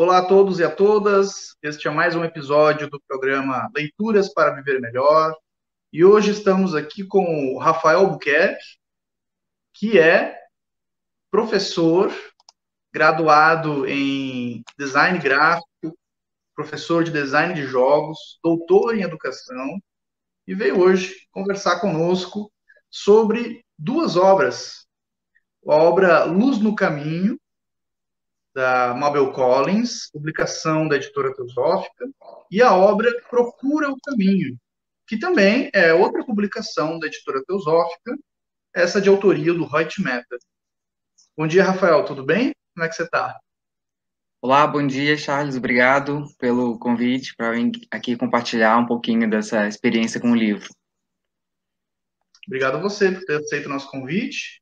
Olá a todos e a todas. Este é mais um episódio do programa Leituras para Viver Melhor. E hoje estamos aqui com o Rafael Buquerque, que é professor, graduado em design gráfico, professor de design de jogos, doutor em educação, e veio hoje conversar conosco sobre duas obras. A obra Luz no Caminho, da Mabel Collins, publicação da editora Teosófica, e a obra Procura o Caminho, que também é outra publicação da editora Teosófica, essa de autoria do Reut Meta. Bom dia, Rafael, tudo bem? Como é que você está? Olá, bom dia, Charles. Obrigado pelo convite para vir aqui compartilhar um pouquinho dessa experiência com o livro. Obrigado a você por ter aceito o nosso convite.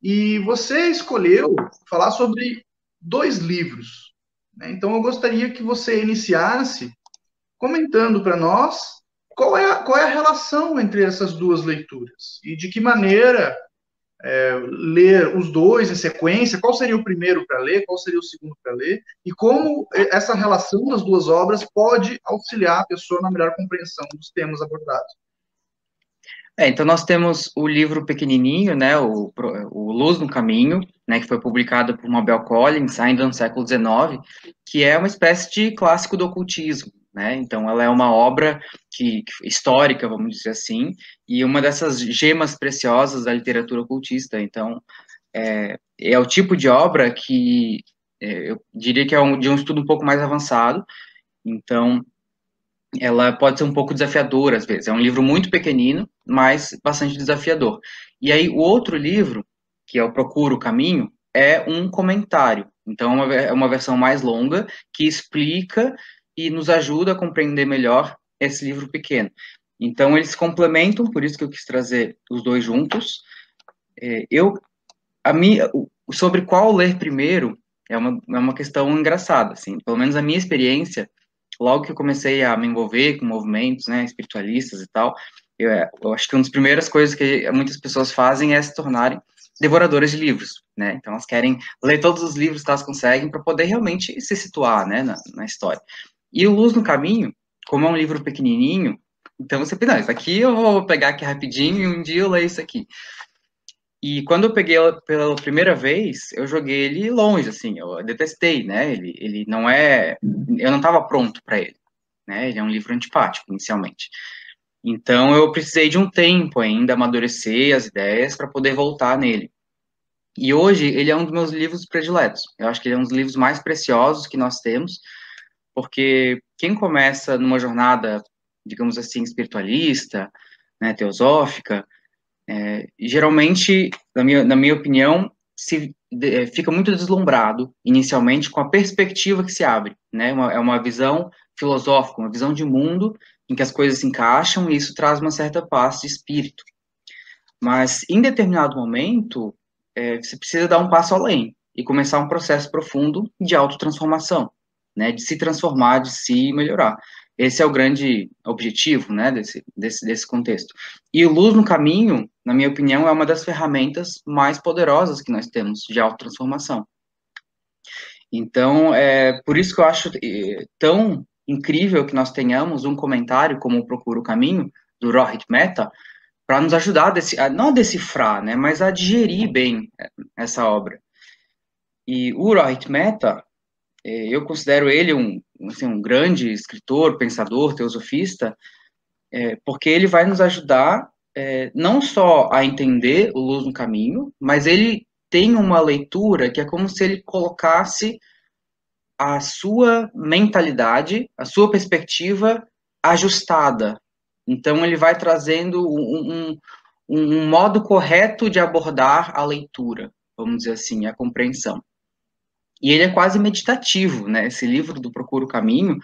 E você escolheu falar sobre dois livros. Né? Então, eu gostaria que você iniciasse comentando para nós qual é, a, qual é a relação entre essas duas leituras e de que maneira é, ler os dois em sequência, qual seria o primeiro para ler, qual seria o segundo para ler, e como essa relação das duas obras pode auxiliar a pessoa na melhor compreensão dos temas abordados. É, então nós temos o livro pequenininho, né, o, o Luz no Caminho, né, que foi publicado por Mabel Collins ainda no século XIX, que é uma espécie de clássico do ocultismo, né? Então ela é uma obra que, histórica, vamos dizer assim, e uma dessas gemas preciosas da literatura ocultista. Então é, é o tipo de obra que é, eu diria que é um, de um estudo um pouco mais avançado. Então ela pode ser um pouco desafiadora às vezes. É um livro muito pequenino, mas bastante desafiador. E aí, o outro livro, que é o Procura o Caminho, é um comentário. Então, é uma versão mais longa que explica e nos ajuda a compreender melhor esse livro pequeno. Então, eles complementam, por isso que eu quis trazer os dois juntos. É, eu, a minha, sobre qual ler primeiro é uma, é uma questão engraçada, assim. Pelo menos a minha experiência logo que eu comecei a me envolver com movimentos, né, espiritualistas e tal, eu, eu acho que uma das primeiras coisas que muitas pessoas fazem é se tornarem devoradoras de livros, né? Então elas querem ler todos os livros que elas conseguem para poder realmente se situar, né, na, na, história. E o Luz no Caminho, como é um livro pequenininho, então você pensa, isso aqui eu vou pegar aqui rapidinho e um dia eu leio isso aqui. E quando eu peguei ela pela primeira vez, eu joguei ele longe, assim, eu detestei, né? Ele, ele não é. Eu não estava pronto para ele, né? Ele é um livro antipático, inicialmente. Então eu precisei de um tempo ainda amadurecer as ideias para poder voltar nele. E hoje ele é um dos meus livros prediletos. Eu acho que ele é um dos livros mais preciosos que nós temos, porque quem começa numa jornada, digamos assim, espiritualista, né, teosófica, é, geralmente, na minha, na minha opinião, se é, fica muito deslumbrado inicialmente com a perspectiva que se abre, né? Uma, é uma visão filosófica, uma visão de mundo em que as coisas se encaixam e isso traz uma certa paz de espírito. Mas em determinado momento, é, você precisa dar um passo além e começar um processo profundo de autotransformação, né? De se transformar, de se melhorar. Esse é o grande objetivo, né, desse, desse, desse contexto. E o Luz no Caminho, na minha opinião, é uma das ferramentas mais poderosas que nós temos de autotransformação. Então, é por isso que eu acho é, tão incrível que nós tenhamos um comentário como Procura o Caminho, do Rohit Mehta, para nos ajudar a, não a decifrar, né, mas a digerir bem essa obra. E o Rohit Mehta, é, eu considero ele um, assim, um grande escritor, pensador, teosofista, porque ele vai nos ajudar é, não só a entender o Luz no Caminho, mas ele tem uma leitura que é como se ele colocasse a sua mentalidade, a sua perspectiva ajustada. Então, ele vai trazendo um, um, um modo correto de abordar a leitura, vamos dizer assim, a compreensão. E ele é quase meditativo, né? Esse livro do Procura o Caminho,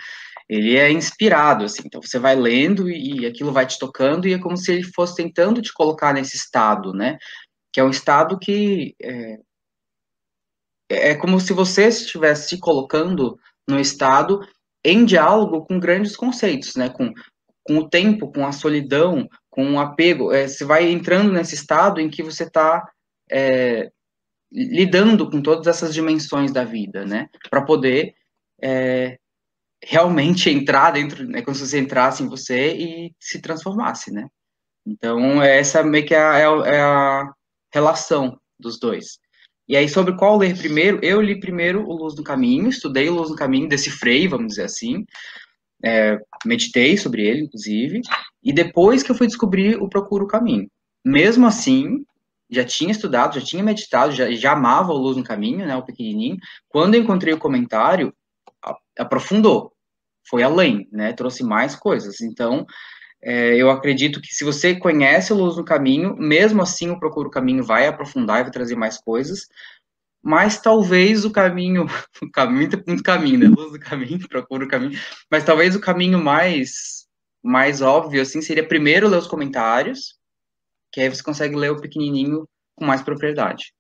ele é inspirado, assim. Então você vai lendo e aquilo vai te tocando e é como se ele fosse tentando te colocar nesse estado, né? Que é um estado que é, é como se você estivesse se colocando no estado em diálogo com grandes conceitos, né? Com, com o tempo, com a solidão, com o apego. É, você vai entrando nesse estado em que você está é, lidando com todas essas dimensões da vida, né? Para poder é, realmente entrar dentro, né, como se você entrasse em você e se transformasse, né? Então, essa meio que é a, é a relação dos dois. E aí, sobre qual ler primeiro, eu li primeiro o Luz do Caminho, estudei o Luz do Caminho, decifrei, vamos dizer assim, é, meditei sobre ele, inclusive, e depois que eu fui descobrir o Procuro o Caminho. Mesmo assim, já tinha estudado, já tinha meditado, já, já amava o Luz no Caminho, né, o pequenininho. Quando eu encontrei o comentário, aprofundou, foi além, né, trouxe mais coisas. Então, é, eu acredito que se você conhece o Luz no Caminho, mesmo assim o Procuro o Caminho vai aprofundar e vai trazer mais coisas, mas talvez o caminho, o caminho muito caminho, né? Luz do caminho, procura o caminho, mas talvez o caminho mais mais óbvio assim seria primeiro ler os comentários, que aí você consegue ler o pequenininho com mais propriedade.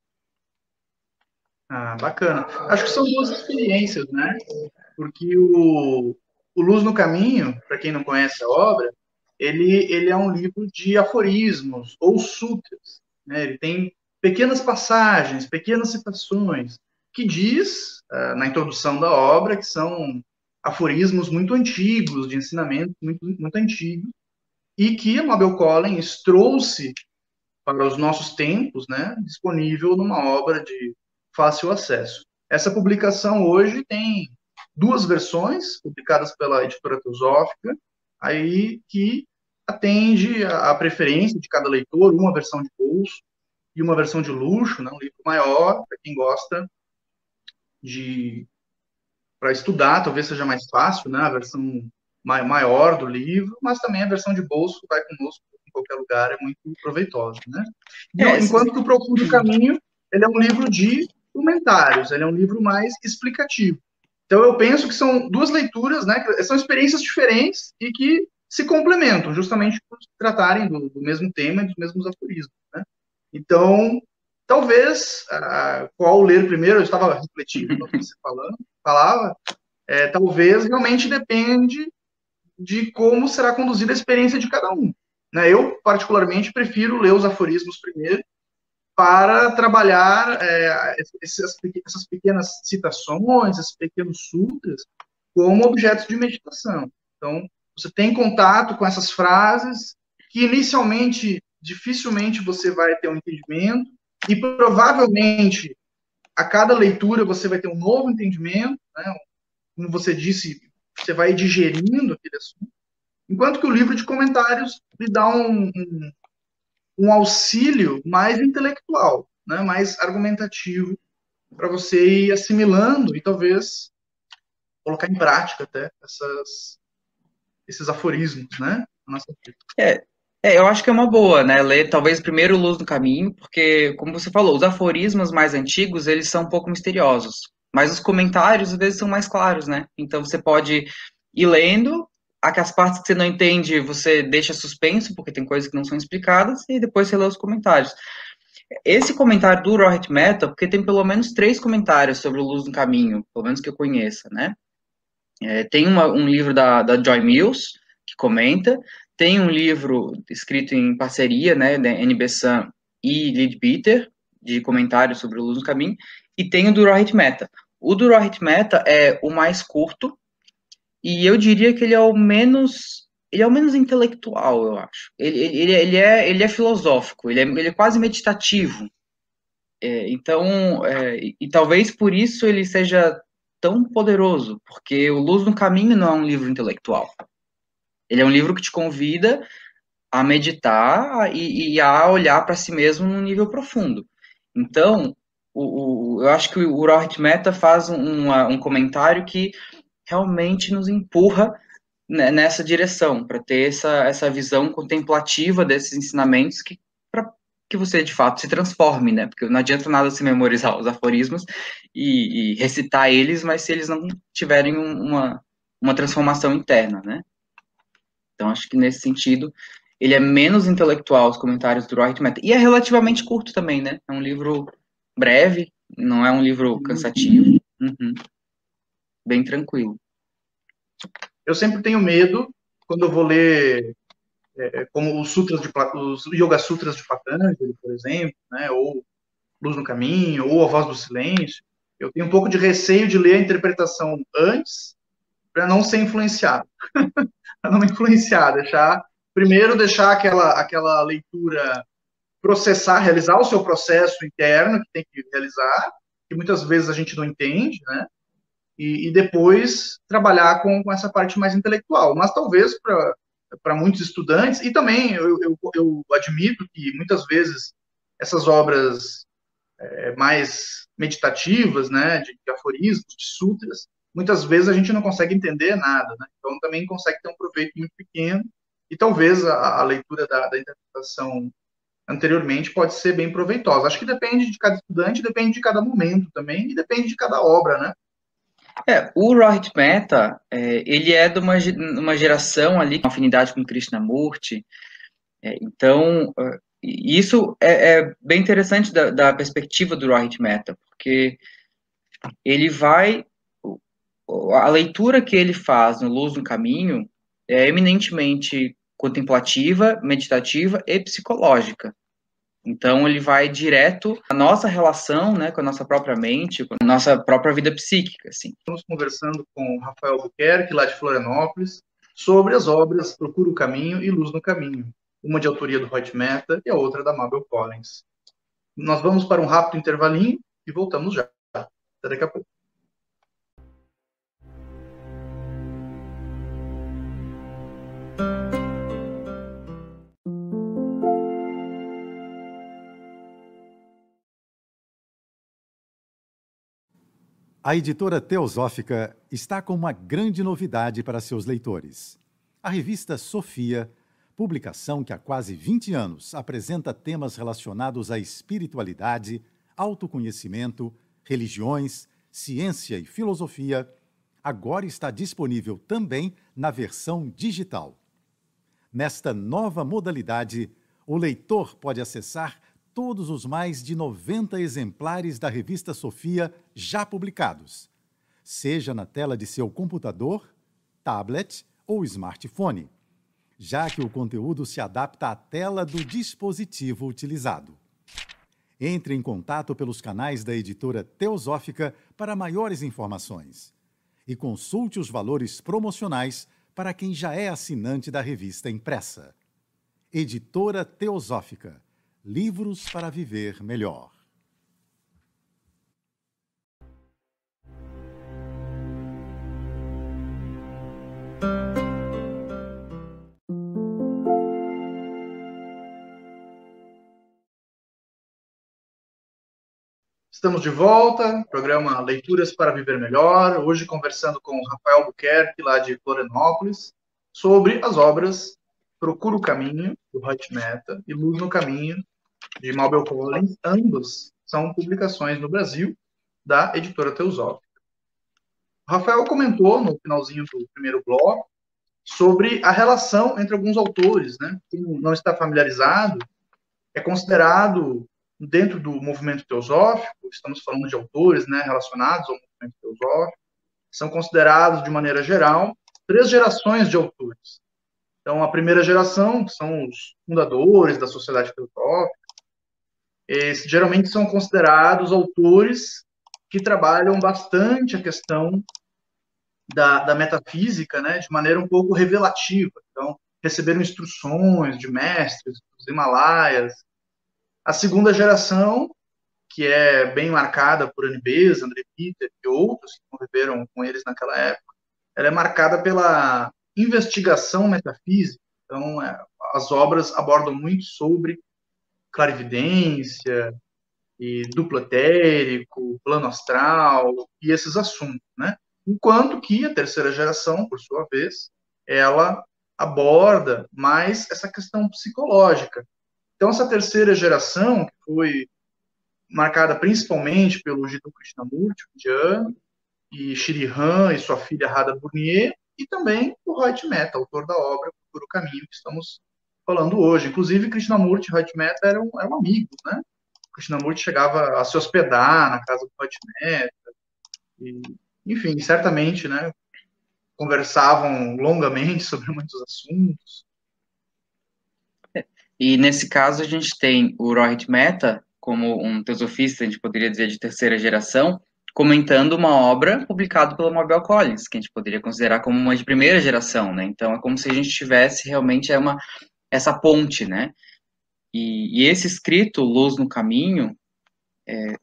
Ah, bacana. Acho que são duas experiências, né? Porque o, o Luz no Caminho, para quem não conhece a obra, ele, ele é um livro de aforismos ou sutras. Né? Ele tem pequenas passagens, pequenas citações, que diz, uh, na introdução da obra, que são aforismos muito antigos, de ensinamento muito, muito antigos, e que Mabel Collins trouxe para os nossos tempos, né, disponível numa obra de fácil acesso. Essa publicação hoje tem duas versões, publicadas pela editora Teosófica, aí que atende à preferência de cada leitor, uma versão de bolso, e uma versão de luxo, né, um livro maior, para quem gosta de para estudar, talvez seja mais fácil, né, a versão maior do livro, mas também a versão de bolso vai conosco em qualquer lugar, é muito proveitosa, né? É, enquanto que o Procura o Caminho, ele é um livro de comentários, ele é um livro mais explicativo. Então eu penso que são duas leituras, né, são experiências diferentes e que se complementam, justamente por tratarem do, do mesmo tema e dos mesmos aforismos, né? Então, talvez, uh, qual ler primeiro, eu estava refletindo no que você falando, falava, é, talvez realmente depende de como será conduzida a experiência de cada um. Né? Eu, particularmente, prefiro ler os aforismos primeiro para trabalhar é, essas, essas pequenas citações, esses pequenos sutras, como objetos de meditação. Então, você tem contato com essas frases que inicialmente dificilmente você vai ter um entendimento e provavelmente a cada leitura você vai ter um novo entendimento, né? como você disse, você vai digerindo aquele assunto, enquanto que o livro de comentários lhe dá um, um, um auxílio mais intelectual, né? mais argumentativo, para você ir assimilando e talvez colocar em prática até essas, esses aforismos, né? É, é, eu acho que é uma boa, né? Ler talvez primeiro Luz do Caminho, porque, como você falou, os aforismos mais antigos, eles são um pouco misteriosos. Mas os comentários, às vezes, são mais claros, né? Então, você pode ir lendo, as partes que você não entende, você deixa suspenso, porque tem coisas que não são explicadas, e depois você lê os comentários. Esse comentário do Rohit Mehta, porque tem pelo menos três comentários sobre o Luz do Caminho, pelo menos que eu conheça, né? É, tem uma, um livro da, da Joy Mills, que comenta, tem um livro escrito em parceria, né, da NB Sun e Leadbeater, de comentários sobre o Luz no Caminho, e tem o do Rohit Meta. O do Rohit Meta é o mais curto, e eu diria que ele é o menos ele é o menos intelectual, eu acho. Ele, ele, ele, é, ele é filosófico, ele é, ele é quase meditativo. É, então, é, e, talvez por isso ele seja tão poderoso, porque o Luz no Caminho não é um livro intelectual. Ele é um livro que te convida a meditar e, e a olhar para si mesmo num nível profundo. Então, o, o, eu acho que o Rohit Mehta faz um, um comentário que realmente nos empurra nessa direção, para ter essa, essa visão contemplativa desses ensinamentos que para que você de fato se transforme, né? Porque não adianta nada se memorizar os aforismos e, e recitar eles, mas se eles não tiverem uma, uma transformação interna, né? Então, acho que nesse sentido, ele é menos intelectual, os comentários do Rohit Mehta. E é relativamente curto também, né? É um livro breve, não é um livro cansativo. Uhum. Bem tranquilo. Eu sempre tenho medo, quando eu vou ler, é, como os sutras de os Yoga Sutras de Patanjali, por exemplo, né? Ou Luz no Caminho, ou A Voz do Silêncio, Eu tenho um pouco de receio de ler a interpretação antes, para não ser influenciado. para não influenciar, deixar primeiro deixar aquela aquela leitura processar, realizar o seu processo interno que tem que realizar, que muitas vezes a gente não entende, né? E, e depois trabalhar com, com, essa parte mais intelectual. Mas talvez para muitos estudantes, e também eu, eu, eu, admito que muitas vezes essas obras é, mais meditativas, né, de, de aforismos, de sutras, muitas vezes a gente não consegue entender nada, né? Então também consegue ter um proveito muito pequeno e talvez a, a leitura da, da, interpretação anteriormente pode ser bem proveitosa. Acho que depende de cada estudante, depende de cada momento também e depende de cada obra, né? É, o Rohit Mehta, é, ele é de uma, uma geração ali com afinidade com Krishnamurti, é, então é, isso é, é, bem interessante da, da perspectiva do Rohit Mehta, porque ele vai a leitura que ele faz no Luz no Caminho é eminentemente contemplativa, meditativa e psicológica. Então ele vai direto à nossa relação, né, com a nossa própria mente, com a nossa própria vida psíquica, assim. Estamos conversando com o Rafael Buquerque, lá de Florianópolis, sobre as obras Procura o Caminho e Luz no Caminho, uma de autoria do Hoyt Mehta e a outra da Mabel Collins. Nós vamos para um rápido intervalinho e voltamos já. Até daqui a pouco. A editora Teosófica está com uma grande novidade para seus leitores. A revista Sofia, publicação que há quase 20 anos apresenta temas relacionados à espiritualidade, autoconhecimento, religiões, ciência e filosofia, agora está disponível também na versão digital. Nesta nova modalidade, o leitor pode acessar todos os mais de 90 exemplares da revista Sofia já publicados, seja na tela de seu computador, tablet ou smartphone, já que o conteúdo se adapta à tela do dispositivo utilizado. Entre em contato pelos canais da editora Teosófica para maiores informações e consulte os valores promocionais para quem já é assinante da revista impressa. Editora Teosófica Livros para Viver Melhor. Estamos de volta, programa Leituras para Viver Melhor, hoje conversando com Rafael Buquerque, lá de Florianópolis, sobre as obras Procura o Caminho, do Hot Meta, e Luz no Caminho, de Mabel Collins, ambos são publicações no Brasil da editora Teosófica. Rafael comentou no finalzinho do primeiro bloco sobre a relação entre alguns autores, né? Quem não está familiarizado é considerado dentro do movimento teosófico, estamos falando de autores, né, relacionados ao movimento teosófico, são considerados de maneira geral três gerações de autores. Então, a primeira geração, que são os fundadores da sociedade teosófica, esses, geralmente são considerados autores que trabalham bastante a questão da, da metafísica, né, de maneira um pouco revelativa. Então, receberam instruções de mestres dos Himalaias. A segunda geração, que é bem marcada por Anibes, André Peter e outros que conviveram com eles naquela época, ela é marcada pela investigação metafísica. Então, é, as obras abordam muito sobre clarividência, e duplo etérico, plano astral e esses assuntos, né? Enquanto que a terceira geração, por sua vez, ela aborda mais essa questão psicológica. Então, essa terceira geração, que foi marcada principalmente pelo Jiddu Krishnamurti, indiano, e Shri Ram e sua filha Radha Burnier, e também o Rohit Mehta, autor da obra Por o Caminho, que estamos falando hoje. Inclusive, Krishnamurti e Mehta eram, eram amigos, né? Krishnamurti chegava a se hospedar na casa do Mehta. E, enfim, certamente, né? Conversavam longamente sobre muitos assuntos. E nesse caso a gente tem o Rohit Mehta como um teosofista, a gente poderia dizer de terceira geração, comentando uma obra publicada pela Mabel Collins, que a gente poderia considerar como uma de primeira geração, né? Então é como se a gente tivesse realmente é uma essa ponte, né? E, e esse escrito Luz no Caminho, é,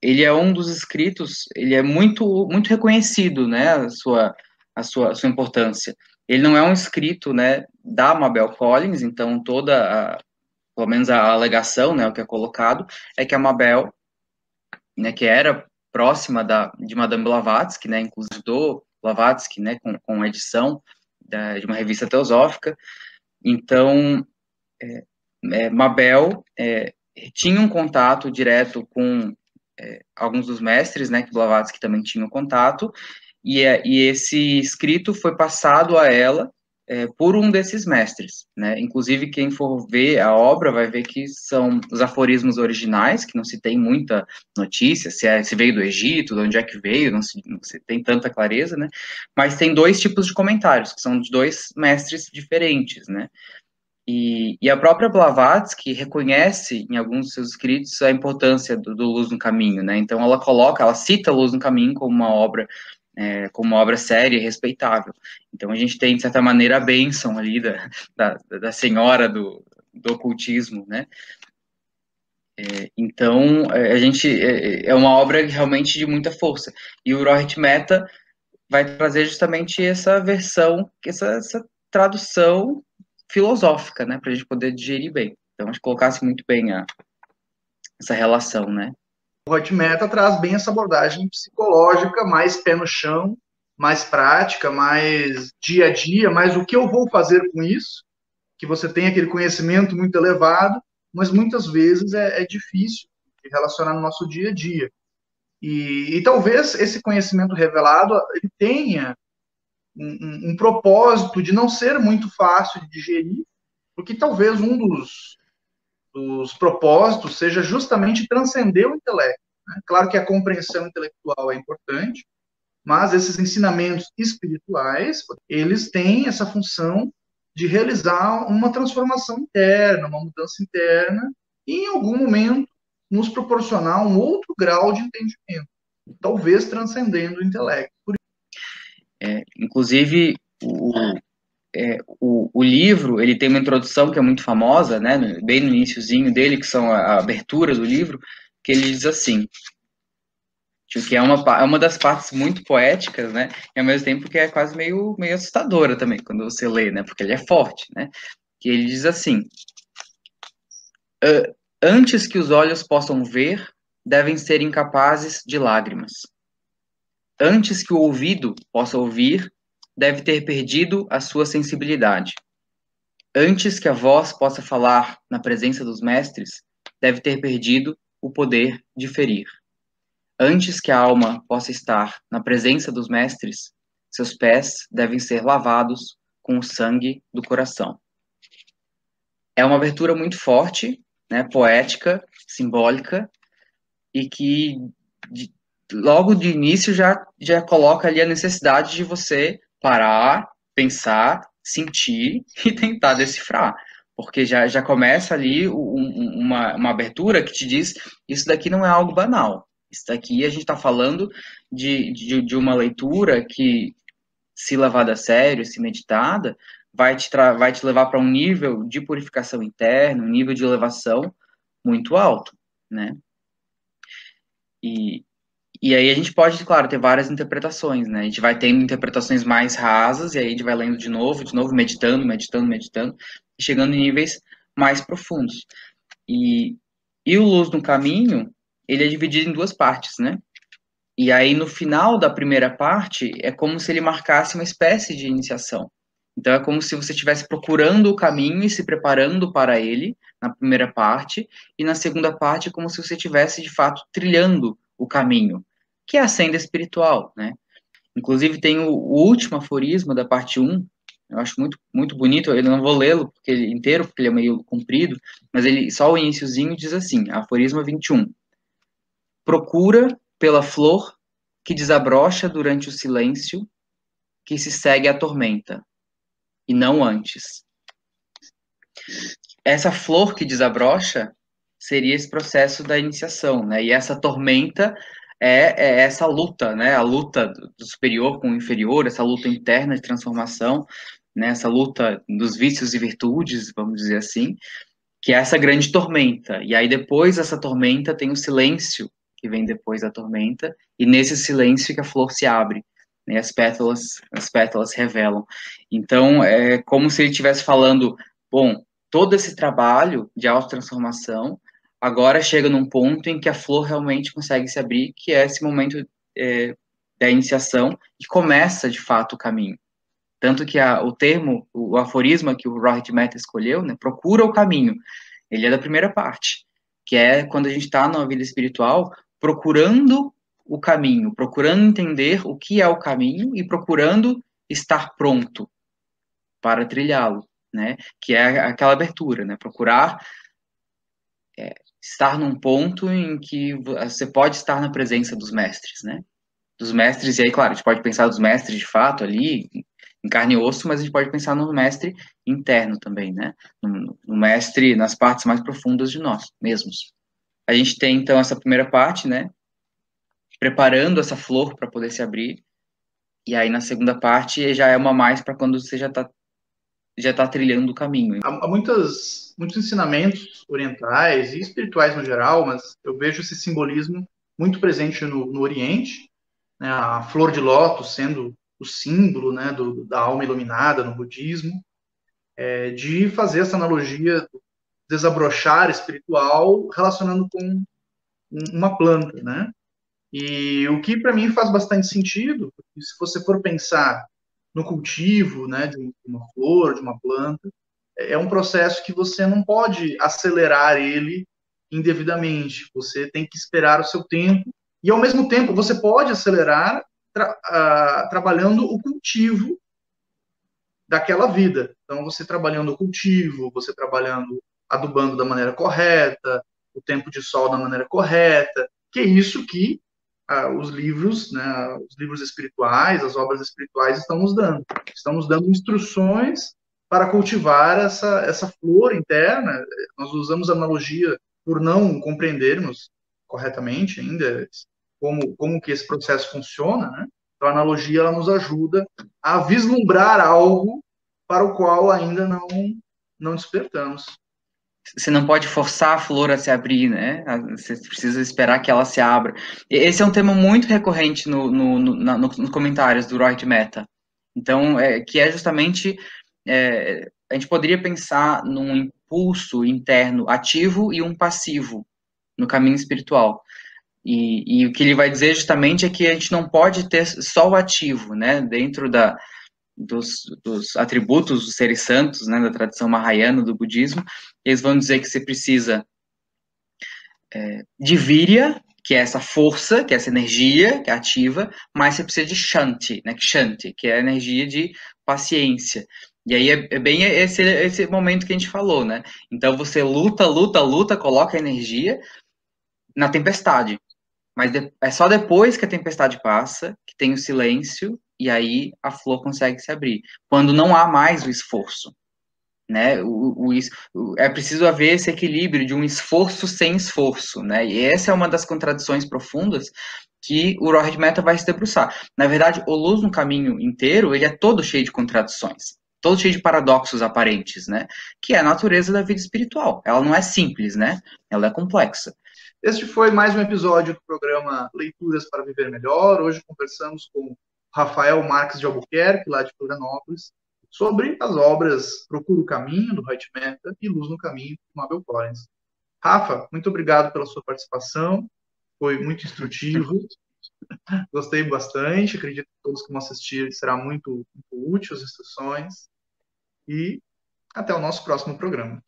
ele é um dos escritos, ele é muito muito reconhecido, né? A sua a sua, a sua importância. Ele não é um escrito, né, da Mabel Collins, então toda a, pelo menos a alegação, né, o que é colocado, é que a Mabel, né, que era próxima da, de Madame Blavatsky, né, inclusive do Blavatsky, né, com, com edição da, de uma revista teosófica. Então, é, é, Mabel é, tinha um contato direto com é, alguns dos mestres, né, que Blavatsky também tinha um contato, e, é, e esse escrito foi passado a ela é, por um desses mestres, né? Inclusive, quem for ver a obra vai ver que são os aforismos originais, que não se tem muita notícia, se, é, se veio do Egito, de onde é que veio, não se, não se tem tanta clareza, né? Mas tem dois tipos de comentários, que são de dois mestres diferentes, né? E, e, a própria Blavatsky reconhece em alguns dos seus escritos a importância do, do, Luz no Caminho, né? Então ela coloca, ela cita Luz no Caminho como uma obra é, como obra séria e respeitável. Então a gente tem, de certa maneira, a bênção ali da, da, da senhora do, do ocultismo, né? É, então é, a gente é, é, uma obra realmente de muita força. E o Rohit Mehta vai trazer justamente essa versão, essa, essa tradução filosófica, né, para a gente poder digerir bem. Então acho que colocasse muito bem a, essa relação, né? O Meta traz bem essa abordagem psicológica, mais pé no chão, mais prática, mais dia a dia, mais o que eu vou fazer com isso, que você tem aquele conhecimento muito elevado, mas muitas vezes é, é difícil de relacionar no nosso dia a dia. E, e, talvez esse conhecimento revelado ele tenha um, um, um, propósito de não ser muito fácil de digerir, porque talvez um dos, dos propósitos seja justamente transcender o intelecto. Né? Claro que a compreensão intelectual é importante, mas esses ensinamentos espirituais, eles têm essa função de realizar uma transformação interna, uma mudança interna, e em algum momento nos proporcionar um outro grau de entendimento, talvez transcendendo o intelecto. É, inclusive, o, é, o, o, livro ele tem uma introdução que é muito famosa, né, bem no iníciozinho dele, que são a, a abertura do livro, que ele diz assim, que é uma, é uma das partes muito poéticas, né, e ao mesmo tempo que é quase meio, meio assustadora também, quando você lê, né, porque ele é forte, né, que ele diz assim, antes que os olhos possam ver, devem ser incapazes de lágrimas. Antes que o ouvido possa ouvir, deve ter perdido a sua sensibilidade. Antes que a voz possa falar na presença dos mestres, deve ter perdido o poder de ferir. Antes que a alma possa estar na presença dos mestres, seus pés devem ser lavados com o sangue do coração. É uma abertura muito forte, né, poética, simbólica, e que de, logo de início já, já coloca ali a necessidade de você parar, pensar, sentir e tentar decifrar. Porque já, já começa ali um, uma, uma abertura que te diz: isso daqui não é algo banal. Isso daqui a gente está falando de, de, de, uma leitura que, se levada a sério, se meditada, vai te, vai te levar para um nível de purificação interna, um nível de elevação muito alto, né? E, e aí a gente pode, claro, ter várias interpretações, né? A gente vai tendo interpretações mais rasas, e aí a gente vai lendo de novo, de novo, meditando, meditando, meditando, chegando em níveis mais profundos. E, e o Luz no Caminho, ele é dividido em duas partes, né? E aí, no final da primeira parte, é como se ele marcasse uma espécie de iniciação. Então, é como se você estivesse procurando o caminho e se preparando para ele, na primeira parte, e na segunda parte, é como se você estivesse, de fato, trilhando o caminho que é a senda espiritual, né? Inclusive tem o, o último aforismo da parte 1, eu acho muito, muito bonito, eu não vou lê-lo porque ele, inteiro, porque ele é meio comprido, mas ele só o iníciozinho diz assim, aforismo 21. Procura pela flor que desabrocha durante o silêncio que se segue à tormenta, e não antes. Essa flor que desabrocha seria esse processo da iniciação, né? E essa tormenta é, é, essa luta, né? A luta do superior com o inferior, essa luta interna de transformação, né? Essa luta dos vícios e virtudes, vamos dizer assim, que é essa grande tormenta. E aí depois dessa tormenta tem o silêncio que vem depois da tormenta, e nesse silêncio que a flor se abre, né? As pétalas, as pétalas revelam. Então é como se ele estivesse falando, bom, todo esse trabalho de autotransformação agora chega num ponto em que a flor realmente consegue se abrir, que é esse momento é, da iniciação, e começa de fato o caminho. Tanto que a, o termo, o aforisma que o Rohit Mehta escolheu, né, procura o caminho, ele é da primeira parte, que é quando a gente está na vida espiritual, procurando o caminho, procurando entender o que é o caminho e procurando estar pronto para trilhá-lo, né? Que é aquela abertura, né? Procurar é, estar num ponto em que você pode estar na presença dos mestres, né? Dos mestres, e aí, claro, a gente pode pensar dos mestres de fato ali, em carne e osso, mas a gente pode pensar no mestre interno também, né? No, no mestre nas partes mais profundas de nós mesmos. A gente tem, então, essa primeira parte, né? Preparando essa flor para poder se abrir. E aí, na segunda parte, já é uma mais para quando você já está já está trilhando o caminho. Há, muitas, muitos ensinamentos orientais e espirituais no geral, mas eu vejo esse simbolismo muito presente no, no Oriente, né, a flor de lótus sendo o símbolo né, do, da alma iluminada no budismo, é, de fazer essa analogia do desabrochar espiritual relacionando com uma planta, né? E o que para mim faz bastante sentido, porque se você for pensar no cultivo né, de uma flor, de uma planta. É um processo que você não pode acelerar ele indevidamente. Você tem que esperar o seu tempo e, ao mesmo tempo, você pode acelerar tra uh, trabalhando o cultivo daquela vida. Então, você trabalhando o cultivo, você trabalhando adubando da maneira correta, o tempo de sol da maneira correta, que é isso que os livros, né, os livros espirituais, as obras espirituais estão nos dando. Estão nos dando instruções para cultivar essa, essa flor interna. Nós usamos analogia por não compreendermos corretamente ainda como, como que esse processo funciona, né? Então, a analogia ela nos ajuda a vislumbrar algo para o qual ainda não, não despertamos você não pode forçar a flor a se abrir, né? Você precisa esperar que ela se abra. Esse é um tema muito recorrente no, no, no, no nos comentários do Roy Meta. Então, é, que é justamente é, a gente poderia pensar num impulso interno ativo e um passivo no caminho espiritual. E, e, o que ele vai dizer justamente é que a gente não pode ter só o ativo, né? Dentro da, dos, dos atributos dos seres santos, né, da tradição mahayana do budismo, eles vão dizer que você precisa é, de virya, que é essa força, que é essa energia que é ativa, mas você precisa de shanti, né, shanti, que é a energia de paciência. E aí é, é bem esse, esse momento que a gente falou, né? Então você luta, luta, luta, coloca energia na tempestade. Mas é só depois que a tempestade passa, que tem o silêncio, e aí a flor consegue se abrir. Quando não há mais o esforço. Né? O, o, é preciso haver esse equilíbrio de um esforço sem esforço, né? E essa é uma das contradições profundas que o Rohit Mehta vai se debruçar. Na verdade, o Luz no Caminho inteiro, ele é todo cheio de contradições, todo cheio de paradoxos aparentes, né? Que é a natureza da vida espiritual. Ela não é simples, né? Ela é complexa. Este foi mais um episódio do programa Leituras para Viver Melhor. Hoje conversamos com Rafael Marques de Albuquerque, lá de Florianópolis, sobre as obras Procura o Caminho, do Right Meta, e Luz no Caminho, do Mabel Collins. Rafa, muito obrigado pela sua participação, foi muito instrutivo, gostei bastante, acredito que todos que vão assistir será muito, muito útil as instruções, e até o nosso próximo programa.